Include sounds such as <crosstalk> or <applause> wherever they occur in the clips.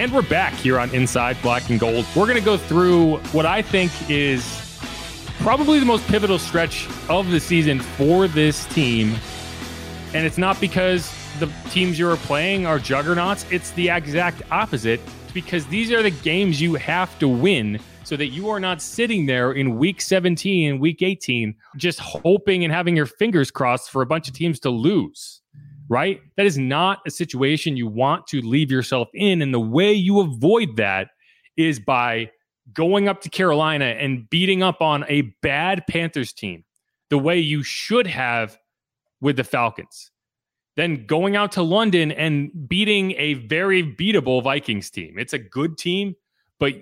And we're back here on Inside Black and Gold. We're going to go through what I think is probably the most pivotal stretch of the season for this team. And it's not because the teams you are playing are juggernauts, it's the exact opposite because these are the games you have to win so that you are not sitting there in week 17 and week 18 just hoping and having your fingers crossed for a bunch of teams to lose. Right? That is not a situation you want to leave yourself in. And the way you avoid that is by going up to Carolina and beating up on a bad Panthers team the way you should have with the Falcons. Then going out to London and beating a very beatable Vikings team. It's a good team, but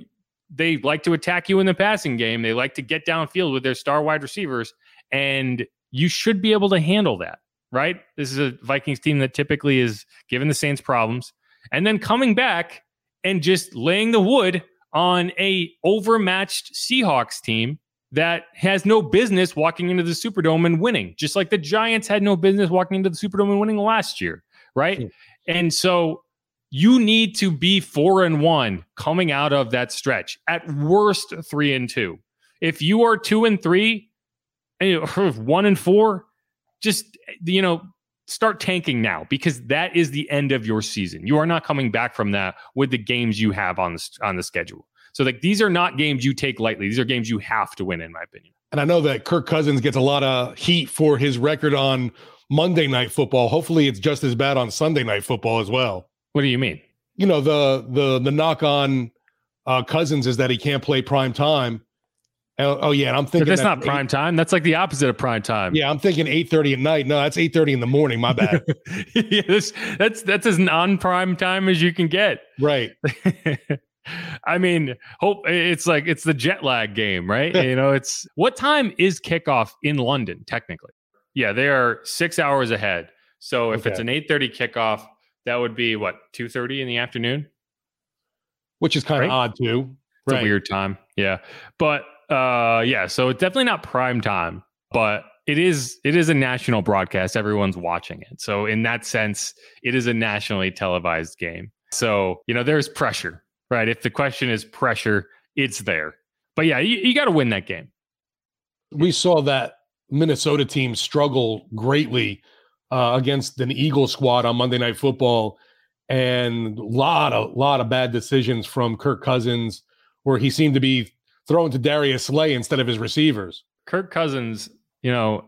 they like to attack you in the passing game. They like to get downfield with their star wide receivers, and you should be able to handle that, right? This is a Vikings team that typically is giving the Saints problems, and then coming back and just laying the wood on a overmatched Seahawks team that has no business walking into the Superdome and winning, just like the Giants had no business walking into the Superdome and winning last year, right? Mm. And so you need to be four and one coming out of that stretch. At worst, three and two. If you are two and three, <laughs> one and four, just you know, start tanking now because that is the end of your season. You are not coming back from that with the games you have on the on the schedule. So like these are not games you take lightly. These are games you have to win, in my opinion. And I know that Kirk Cousins gets a lot of heat for his record on Monday night football. Hopefully it's just as bad on Sunday night football as well. What do you mean? You know, the the the knock on uh, Cousins is that he can't play prime time. Oh, oh yeah, and I'm thinking but that's that not prime eight, time. That's like the opposite of prime time. Yeah, I'm thinking 8:30 at night. No, that's 8:30 in the morning. My bad. <laughs> yeah, that's, that's that's as non-prime time as you can get. Right. <laughs> I mean, hope it's like it's the jet lag game, right? you know, it's what time is kickoff in London technically? Yeah, they are 6 hours ahead. So if okay. it's an 8:30 kickoff, that would be what two thirty in the afternoon, which is kind of right? odd too. It's right. a weird time, yeah. But uh, yeah, so it's definitely not prime time, but it is it is a national broadcast. Everyone's watching it, so in that sense, it is a nationally televised game. So you know, there's pressure, right? If the question is pressure, it's there. But yeah, you, you got to win that game. We saw that Minnesota team struggle greatly uh, against an Eagle squad on Monday Night Football, and a lot of lot of bad decisions from Kirk Cousins, where he seemed to be throwing to Darius Slay instead of his receivers. Kirk Cousins, you know,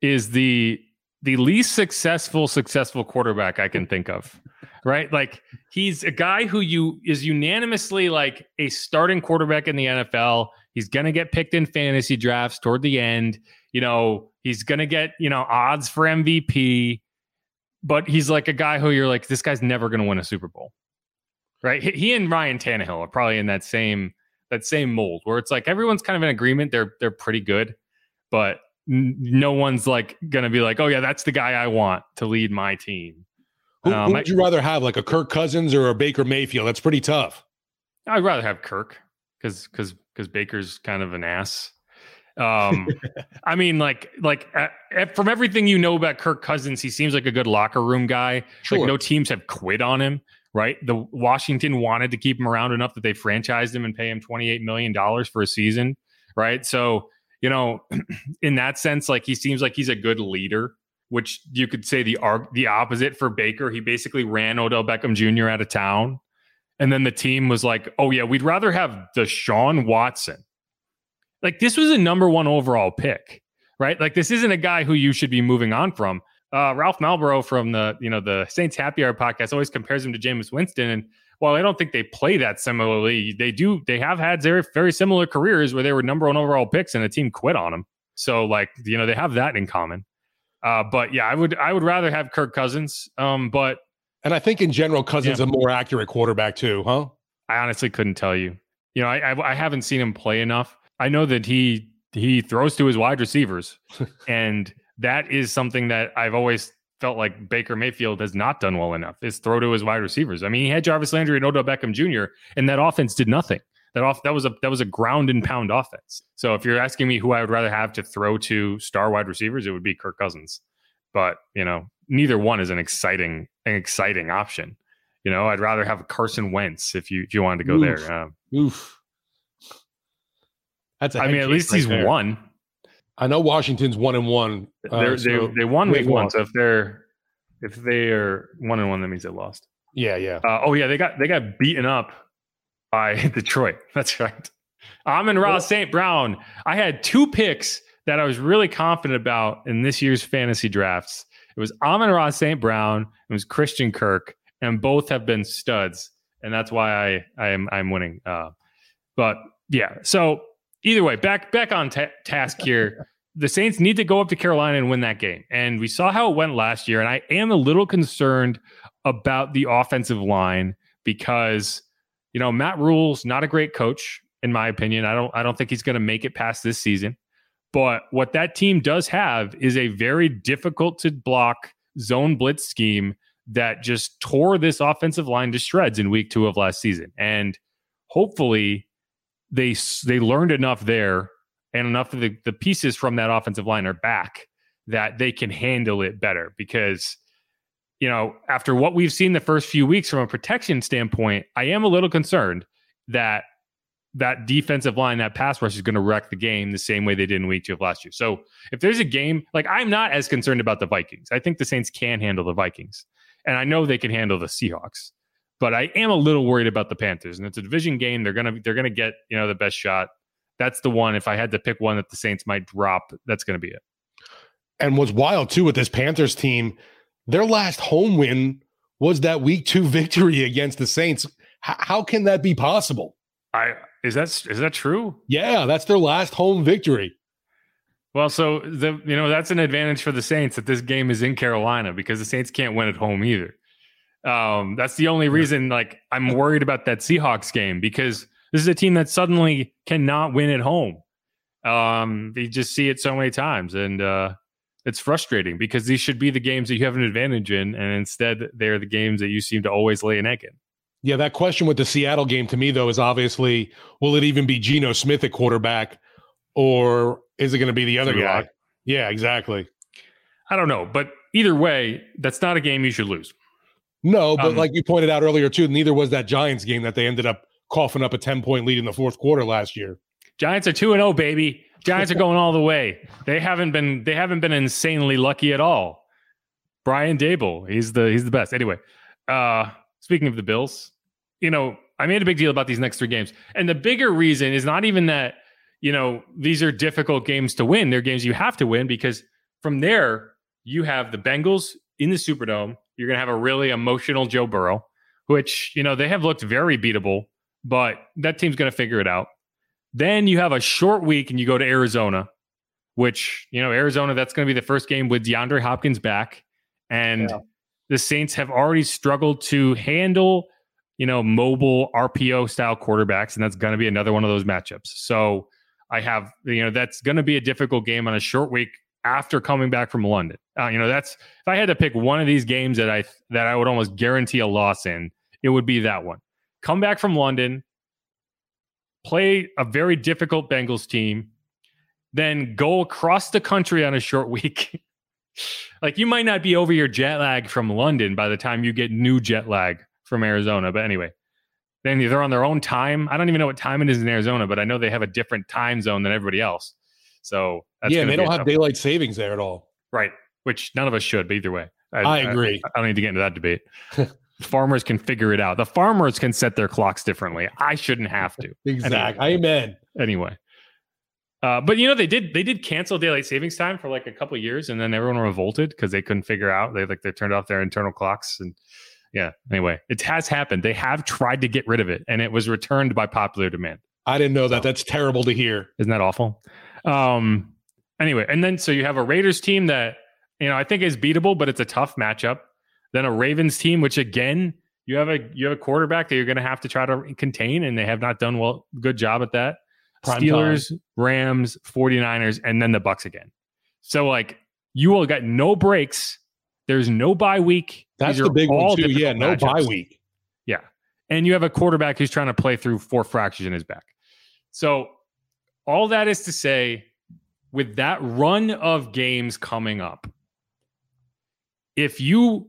is the the least successful successful quarterback I can think of. Right? Like he's a guy who you is unanimously like a starting quarterback in the NFL. He's going to get picked in fantasy drafts toward the end. You know, He's going to get, you know, odds for MVP, but he's like a guy who you're like, this guy's never going to win a Super Bowl. Right. He and Ryan Tannehill are probably in that same that same mold where it's like everyone's kind of in agreement. They're they're pretty good, but n- no one's like going to be like, oh yeah, that's the guy I want to lead my team. Who, um, who would you rather have, like a Kirk Cousins or a Baker Mayfield? That's pretty tough. I'd rather have Kirk because because because Baker's kind of an ass. Um, <laughs> I mean, like, like uh, from everything you know about Kirk Cousins, he seems like a good locker room guy. Sure. Like, no teams have quit on him, right? The Washington wanted to keep him around enough that they franchised him and pay him twenty eight million dollars for a season, right? So, you know, <clears throat> in that sense, like he seems like he's a good leader. Which you could say the the opposite for Baker. He basically ran Odell Beckham Jr. out of town, and then the team was like, "Oh yeah, we'd rather have Deshaun Watson." like this was a number one overall pick, right? Like this isn't a guy who you should be moving on from. Uh, Ralph Malbrough from the you know the Saints Happy Hour podcast always compares him to Jameis Winston, and while I don't think they play that similarly, they do. They have had very very similar careers where they were number one overall picks and the team quit on them. So like you know they have that in common. Uh, but yeah, I would I would rather have Kirk Cousins. Um, but and I think in general, Cousins yeah. a more accurate quarterback too, huh? I honestly couldn't tell you. You know, I, I, I haven't seen him play enough. I know that he he throws to his wide receivers, <laughs> and that is something that I've always felt like Baker Mayfield has not done well enough is throw to his wide receivers. I mean, he had Jarvis Landry and Odell Beckham Jr. and that offense did nothing. That off that was a that was a ground and pound offense. So if you're asking me who I would rather have to throw to star wide receivers, it would be Kirk Cousins. But you know, neither one is an exciting an exciting option. You know, I'd rather have Carson Wentz if you if you wanted to go Oof. there. Um, Oof. That's. I mean, at least right he's there. won. I know Washington's one and one. Uh, so they they won week one. So if they're if they are one and one, that means they lost. Yeah, yeah. Uh, oh yeah, they got they got beaten up by <laughs> Detroit. <laughs> That's right. Amon-Ra St. Brown. I had two picks that I was really confident about in this year's fantasy drafts. It was Amon-Ra St. Brown. It was Christian Kirk, and both have been studs, and that's why I I am I'm winning. Uh, but yeah, so either way, back back on ta- task here. <laughs> the Saints need to go up to Carolina and win that game, and we saw how it went last year. And I am a little concerned about the offensive line because you know Matt Rhule's not a great coach in my opinion. I don't I don't think he's going to make it past this season. But what that team does have is a very difficult to block zone blitz scheme that just tore this offensive line to shreds in week 2 of last season. And hopefully they they learned enough there and enough of the, the pieces from that offensive line are back that they can handle it better because you know, after what we've seen the first few weeks from a protection standpoint, I am a little concerned that that defensive line, that pass rush is going to wreck the game the same way they did in week two of last year. So if there's a game, like I'm not as concerned about the Vikings. I think the Saints can handle the Vikings. And I know they can handle the Seahawks. But I am a little worried about the Panthers. And it's a division game. They're gonna they're gonna get, you know, the best shot. That's the one. If I had to pick one that the Saints might drop, that's gonna be it. And what's wild too with this Panthers team, their last home win was that week two <laughs> victory against the Saints. H- how can that be possible? I is that is that true? Yeah, that's their last home victory. Well, so the you know that's an advantage for the Saints that this game is in Carolina because the Saints can't win at home either. Um, that's the only reason. Like I'm worried about that Seahawks game because this is a team that suddenly cannot win at home. Um, you just see it so many times, and uh, it's frustrating because these should be the games that you have an advantage in, and instead they're the games that you seem to always lay an egg in. Yeah, that question with the Seattle game to me though is obviously will it even be Geno Smith at quarterback or is it going to be the other guy? Yeah, exactly. I don't know, but either way, that's not a game you should lose. No, but um, like you pointed out earlier too, neither was that Giants game that they ended up coughing up a 10 point lead in the fourth quarter last year. Giants are 2 and 0 baby. Giants are <laughs> going all the way. They haven't been they haven't been insanely lucky at all. Brian Daboll, he's the he's the best. Anyway, uh speaking of the Bills, you know, I made a big deal about these next three games. And the bigger reason is not even that, you know, these are difficult games to win. They're games you have to win because from there, you have the Bengals in the Superdome. You're going to have a really emotional Joe Burrow, which, you know, they have looked very beatable, but that team's going to figure it out. Then you have a short week and you go to Arizona, which, you know, Arizona, that's going to be the first game with DeAndre Hopkins back. And yeah. the Saints have already struggled to handle you know, mobile RPO style quarterbacks, and that's going to be another one of those matchups. So I have, you know, that's going to be a difficult game on a short week after coming back from London. Uh, you know, that's if I had to pick one of these games that I that I would almost guarantee a loss in, it would be that one. Come back from London, play a very difficult Bengals team, then go across the country on a short <laughs> week. like you might not be over your jet lag from London by the time you get new jet lag from Arizona. But anyway, then they're on their own time. I don't even know what time it is in Arizona, but I know they have a different time zone than everybody else. So yeah, they don't have daylight savings there at all. Right. Which none of us should, but either way. I, I agree. I, I, don't need to get into that debate. <laughs> farmers can figure it out. The farmers can set their clocks differently. I shouldn't have to. <laughs> exactly. Anyway. Amen. Anyway. Uh, but you know they did they did cancel daylight savings time for like a couple years, and then everyone revolted because they couldn't figure out they like they turned off their internal clocks and yeah. Anyway, it has happened. They have tried to get rid of it, and it was returned by popular demand. I didn't know that. That's terrible to hear. Isn't that awful? Um. Anyway, and then so you have a Raiders team that you know I think is beatable, but it's a tough matchup. Then a Ravens team, which again you have a you have a quarterback that you're going to have to try to contain, and they have not done well good job at that. Prime Steelers, time. Rams, 49ers, and then the Bucs again. So like you will get no breaks. There's no bye week. That's the big one too. Yeah, no matchups. bye week. Yeah, and you have a quarterback who's trying to play through four fractures in his back. So all that is to say, with that run of games coming up, if you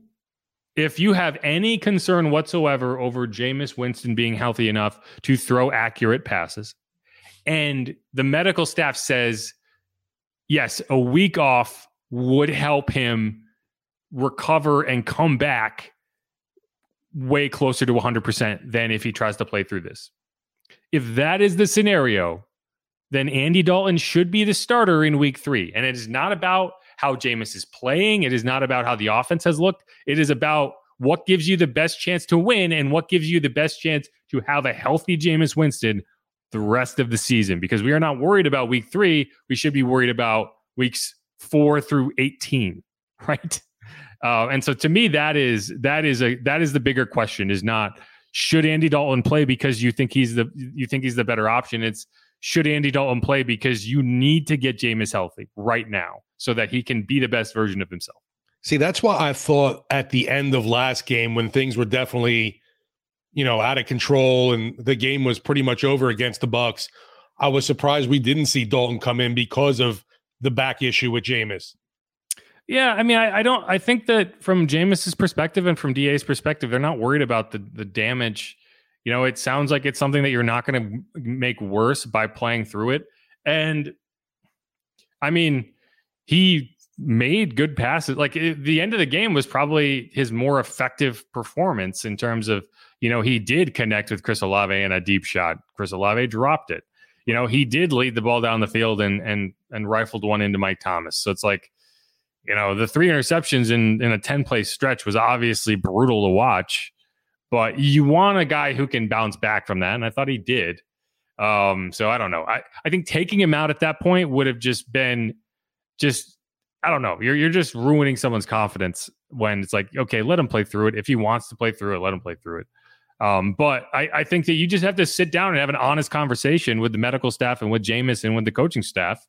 if you have any concern whatsoever over Jameis Winston being healthy enough to throw accurate passes, and the medical staff says, yes, a week off would help him recover and come back way closer to 100% than if he tries to play through this. If that is the scenario, then Andy Dalton should be the starter in week three. And it is not about how Jameis is playing. It is not about how the offense has looked. It is about what gives you the best chance to win and what gives you the best chance to have a healthy Jameis Winston the rest of the season. Because we are not worried about week three. We should be worried about weeks four through 18, <laughs> right? Uh, and so to me, that is that is a that is the bigger question is not should Andy Dalton play because you think he's the you think he's the better option. It's should Andy Dalton play because you need to get Jameis healthy right now so that he can be the best version of himself. See, that's why I thought at the end of last game when things were definitely, you know, out of control and the game was pretty much over against the Bucs. I was surprised we didn't see Dalton come in because of the back issue with Jameis. Yeah, I mean, I, I, don't. I think that from Jameis's perspective and from DA's perspective, they're not worried about the the damage you know, it sounds like it's something that you're not going to make worse by playing through it. And I mean, he made good passes. Like it, the end of the game was probably his more effective performance in terms of, you know, he did connect with Chris Olave in a deep shot. Chris Olave dropped it. You know, he did lead the ball down the field and and and rifled one into Mike Thomas. So it's like, you know, the three interceptions in in a 10 play stretch was obviously brutal to watch but you want a guy who can bounce back from that. And I thought he did. Um, so I don't know. I, I think taking him out at that point would have just been just, I don't know. You're, you're just ruining someone's confidence when it's like, okay, let him play through it. If he wants to play through it, let him play through it. Um, but I, I think that you just have to sit down and have an honest conversation with the medical staff and with Jameis and with the coaching staff.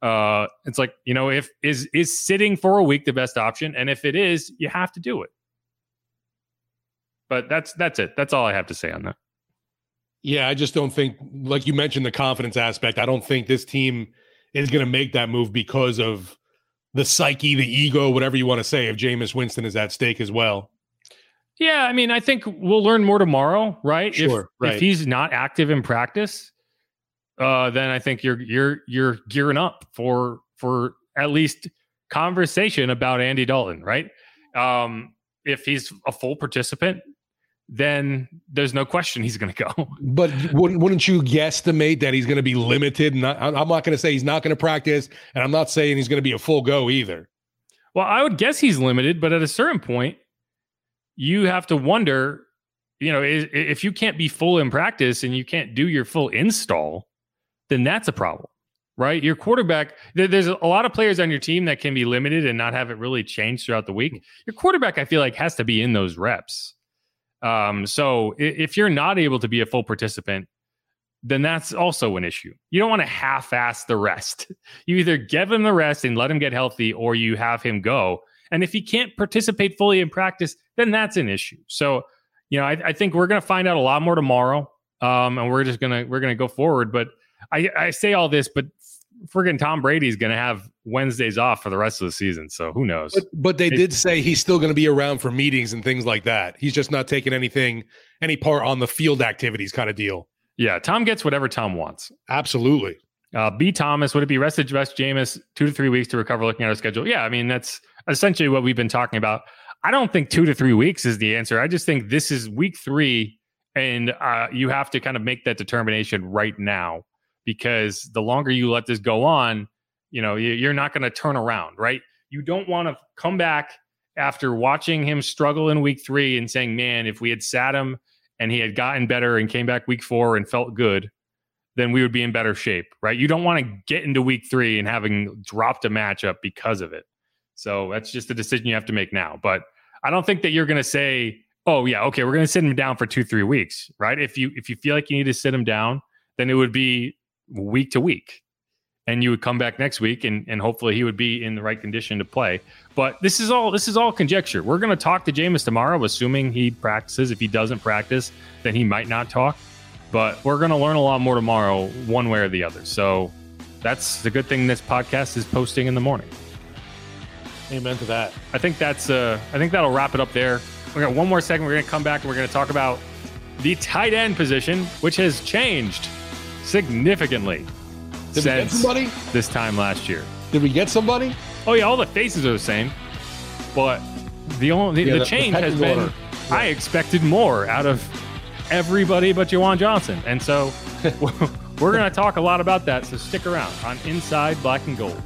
Uh, it's like, you know, if is is sitting for a week the best option? And if it is, you have to do it. But that's that's it. That's all I have to say on that. Yeah, I just don't think, like you mentioned, the confidence aspect. I don't think this team is going to make that move because of the psyche, the ego, whatever you want to say. If Jameis Winston is at stake as well. Yeah, I mean, I think we'll learn more tomorrow, right? Sure. If, right. if he's not active in practice, uh, then I think you're you're you're gearing up for for at least conversation about Andy Dalton, right? Um, if he's a full participant, then there's no question he's going to go. <laughs> But wouldn't, wouldn't you guesstimate that he's going to be limited? And I'm not going to say he's not going to practice, and I'm not saying he's going to be a full go either. Well, I would guess he's limited, but at a certain point, you have to wonder, you know, if you can't be full in practice and you can't do your full install, then that's a problem, right? Your quarterback, there's a lot of players on your team that can be limited and not have it really change throughout the week. Hmm. Your quarterback, I feel like, has to be in those reps um, so if you're not able to be a full participant, then that's also an issue. You don't want to half-ass the rest. <laughs> You either give him the rest and let him get healthy, or you have him go. And if he can't participate fully in practice, then that's an issue. So, you know, I, I think we're going to find out a lot more tomorrow, um, and we're just gonna we're gonna go forward. But I, I say all this, but friggin' Tom Brady's going to have Wednesdays off for the rest of the season. So who knows? But, but they did say he's still going to be around for meetings and things like that. He's just not taking anything, any part on the field activities kind of deal. Yeah, Tom gets whatever Tom wants. Absolutely. Uh, B. Thomas, would it be rested rest Jameis two to three weeks to recover looking at our schedule? Yeah, I mean, that's essentially what we've been talking about. I don't think two to three weeks is the answer. I just think this is week three, and uh, you have to kind of make that determination right now because the longer you let this go on, you know, you're not going to turn around, right? You don't want to come back after watching him struggle in week three and saying, man, if we had sat him and he had gotten better and came back week four and felt good, then we would be in better shape, right? You don't want to get into week three and having dropped a matchup because of it. So that's just a decision you have to make now. But I don't think that you're going to say, oh yeah, okay, we're going to sit him down for two, three weeks, right? If you if you feel like you need to sit him down, then it would be week to week. And you would come back next week and, and hopefully he would be in the right condition to play. But this is all this is all conjecture. We're gonna talk to Jameis tomorrow, assuming he practices. If he doesn't practice, then he might not talk. But we're gonna learn a lot more tomorrow, one way or the other. So that's the good thing this podcast is posting in the morning. Amen to that. I think that's uh I think that'll wrap it up there. We got one more segment. We're going to come back and we're going to talk about the tight end position, which has changed significantly Did we get since somebody? this time last year. Did we get somebody? Oh yeah, all the faces are the same, but the only the, Yeah, the the- the change has pecking been order. I expected more out of everybody but Juwan Johnson, and so <laughs> we're going to talk a lot about that. So stick around on Inside Black and Gold.